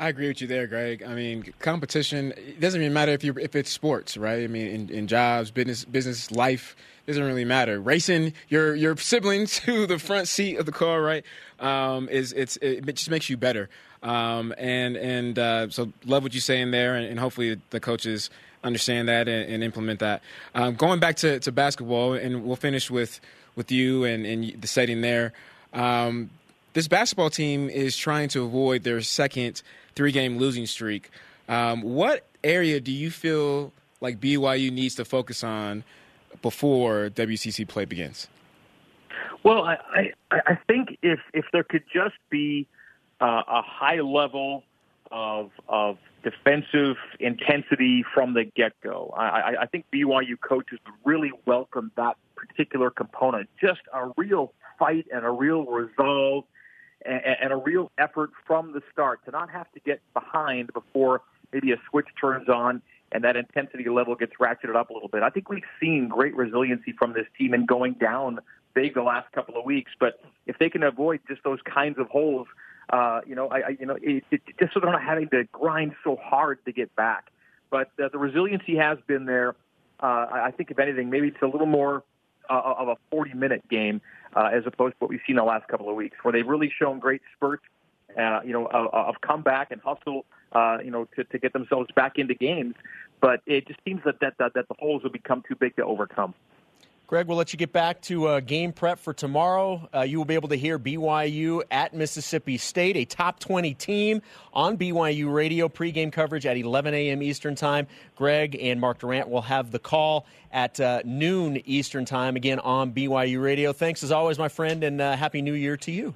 I agree with you there, Greg. I mean, competition. It doesn't even matter if you if it's sports, right? I mean, in, in jobs, business, business, life doesn't really matter. Racing your your siblings to the front seat of the car, right? Um, is it's it just makes you better. Um, and and uh, so love what you're saying there, and, and hopefully the coaches understand that and, and implement that. Um, going back to, to basketball, and we'll finish with with you and, and the setting there. Um, this basketball team is trying to avoid their second three game losing streak. Um, what area do you feel like BYU needs to focus on before WCC play begins? Well, I, I, I think if if there could just be uh, a high level of of defensive intensity from the get go. I, I think BYU coaches really welcome that particular component. Just a real fight and a real resolve and, and a real effort from the start to not have to get behind before maybe a switch turns on and that intensity level gets ratcheted up a little bit. I think we've seen great resiliency from this team in going down big the last couple of weeks. But if they can avoid just those kinds of holes, uh, you know, I, I you know, it, it, just so they're not having to grind so hard to get back. But uh, the resiliency has been there. Uh, I think, if anything, maybe it's a little more uh, of a 40 minute game uh, as opposed to what we've seen the last couple of weeks, where they've really shown great spurts, uh, you know, of, of comeback and hustle, uh, you know, to, to get themselves back into games. But it just seems that that, that, that the holes have become too big to overcome. Greg, we'll let you get back to uh, game prep for tomorrow. Uh, you will be able to hear BYU at Mississippi State, a top 20 team on BYU radio pregame coverage at 11 a.m. Eastern Time. Greg and Mark Durrant will have the call at uh, noon Eastern Time again on BYU radio. Thanks as always, my friend, and uh, Happy New Year to you.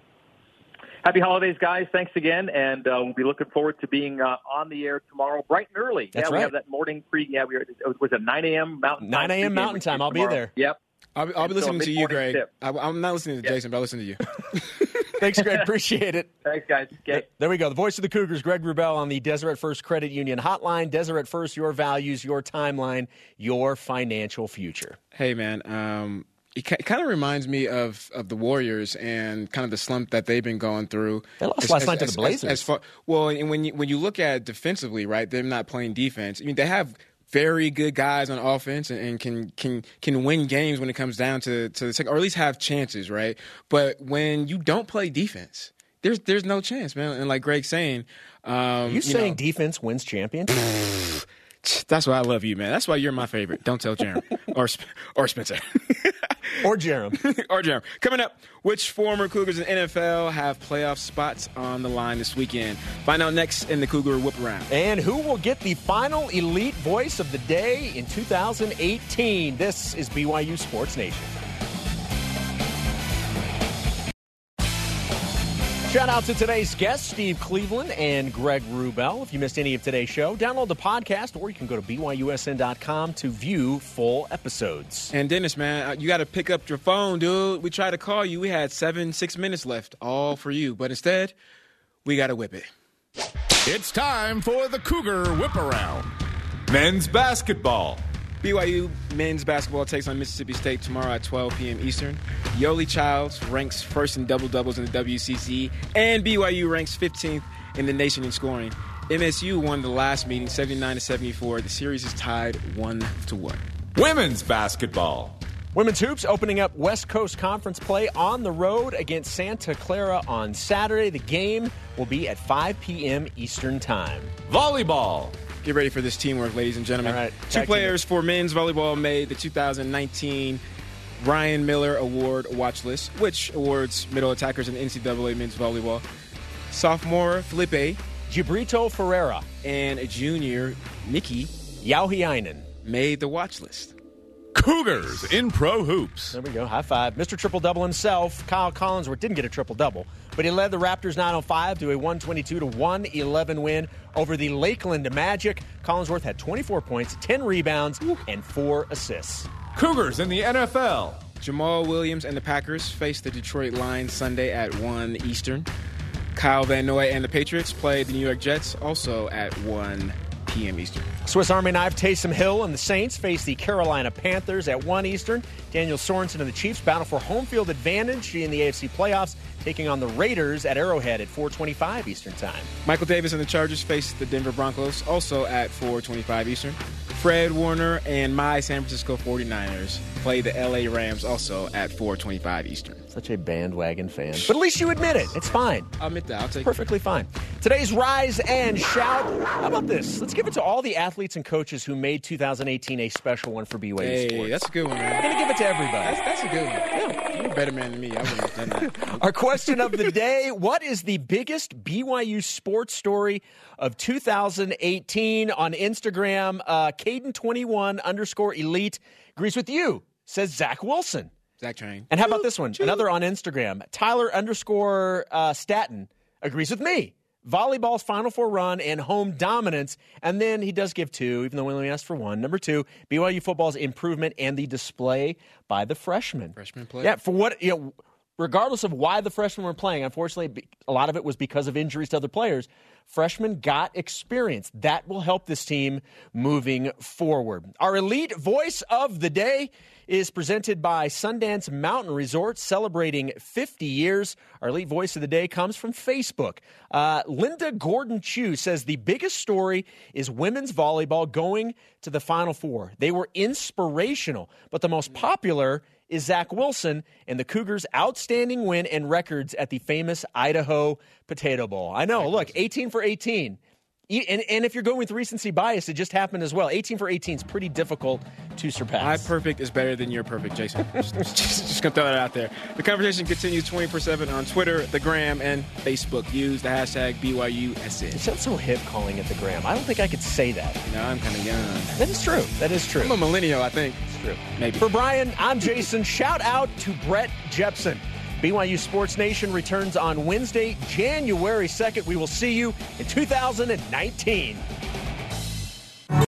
Happy holidays, guys. Thanks again. And uh, we'll be looking forward to being uh, on the air tomorrow, bright and early. That's yeah, right. we have that morning pre. Yeah, we were, was it 9 a.m. Mountain 9 a.m. Mountain time. I'll be there. Yep. I'll be, I'll be And so listening to you, Greg. tip. I, I'm not listening to Yeah. Jason, but I'll listen to you. Thanks, Greg. Appreciate it. Thanks, guys. Okay. There we go. The voice of the Cougars, Greg Wrubell, on the Deseret First Credit Union hotline. Deseret First, your values, your timeline, your financial future. Hey, man. Um, it, kind of reminds me of, of the Warriors and kind of the slump that they've been going through. They lost last night to the Blazers. As, far, well, and when you when you look at defensively, right, they're not playing defense. I mean, they have very good guys on offense and, and can can can win games when it comes down to to the second, or at least have chances, right? But when you don't play defense, there's there's no chance, man. And like Greg's saying, um, you, you saying know, defense wins champions? that's why I love you, man. That's why you're my favorite. Don't tell Jeremy or or Spencer. or Jerem? or Jeremy. Coming up, which former Cougars in NFL have playoff spots on the line this weekend? Find out next in the Cougar Whip Around. And who will get the final elite voice of the day in 2018? This is BYU Sports Nation. Shout out to today's guests, Steve Cleveland and Greg Wrubell. If you missed any of today's show, download the podcast or you can go to BYUSN.com to view full episodes. And Dennis, man, uh, you got to pick up your phone, dude. We tried to call you. We had seven, six minutes left, all for you. But instead, we got to whip it. It's time for the Cougar Whip Around. Men's basketball. BYU men's basketball takes on Mississippi State tomorrow at 12 p.m. Eastern. Yoeli Childs ranks first in double doubles in the WCC, and BYU ranks 15th in the nation in scoring. MSU won the last meeting 79 to 74. The series is tied 1 to 1. Women's basketball. Women's Hoops opening up West Coast Conference play on the road against Santa Clara on Saturday. The game will be at 5 p.m. Eastern Time. Volleyball. Get ready for this teamwork, ladies and gentlemen. All right, Two players for men's volleyball made the 2019 Ryan Millar Award watch list, which awards middle attackers in NCAA men's volleyball. Sophomore Felipe de Brito Ferreira, and a junior Nikki Jauhiainen. made the watch list. Cougars in Pro Hoops. There we go. High five. Mr. Triple Double himself, Kyle Collinsworth, didn't get a triple double, but he led the Raptors 905 to a 122 to 111 win over the Lakeland Magic. Collinsworth had 24 points, 10 rebounds, and 4 assists. Cougars in the NFL. Jamaal Williams and the Packers face the Detroit Lions Sunday at 1 Eastern. Kyle Van Noy and the Patriots play the New York Jets also at 1 p.m. Eastern. Swiss Army knife Taysom Hill and the Saints face the Carolina Panthers at 1 Eastern. Daniel Sorensen and the Chiefs battle for home field advantage in the AFC playoffs, taking on the Raiders at Arrowhead at 425 Eastern Time. Michael Davis and the Chargers face the Denver Broncos also at 4:25 Eastern. Fred Warner and my San Francisco 49ers play the LA Rams also at 4:25 Eastern. Such a bandwagon fan. But at least you admit it. It's fine. I'll admit that. I'll take it. Perfectly fine. Today's Rise and Shout. How about this? Let's give it to all the athletes and coaches who made 2018 a special one for BYU Hey, Sports. that's a good one, Man. I'm going to give it to everybody. That's, that's a good one. You're a better man than me. I wouldn't have done that. Our question of the day What is the biggest BYU sports story of 2018 on Instagram? Uh, Caden21 underscore elite agrees with you, says Zach Wilson. Zach Train. And how about this one? Another on Instagram. Tyler underscore uh, Staten agrees with me. Volleyball's Final Four run and home dominance. And then he does give two, even though we only asked for one. Number two, BYU football's improvement and the display by the freshmen. Freshman play. Yeah, for what, you know, regardless of why the freshmen were playing, unfortunately, a lot of it was because of injuries to other players. Freshmen got experience. That will help this team moving forward. Our elite voice of the day is presented by Sundance Mountain Resort, celebrating 50 years. Our elite voice of the day comes from Facebook. Uh, Linda Gordon Chu says the biggest story is women's volleyball going to the Final Four. They were inspirational, but the most popular is Zach Wilson and the Cougars' outstanding win and records at the famous Idaho Potato Bowl. I know, look, 18 for 18. And, and if you're going with recency bias, it just happened as well. 18 for 18 is pretty difficult to surpass. My perfect is better than your perfect, Jason. just, just, just gonna throw that out there. The conversation continues 24 7 on Twitter, the Gram, and Facebook. Use the hashtag BYUSN. You sound so hip calling it the Gram. I don't think I could say that. You know, I'm kind of young. That is true. That is true. I'm a millennial, I think. It's true. Maybe. For Brian, I'm Jason. Shout out to Brett Jepson. BYU Sports Nation returns on Wednesday, January 2nd. We will see you in 2019.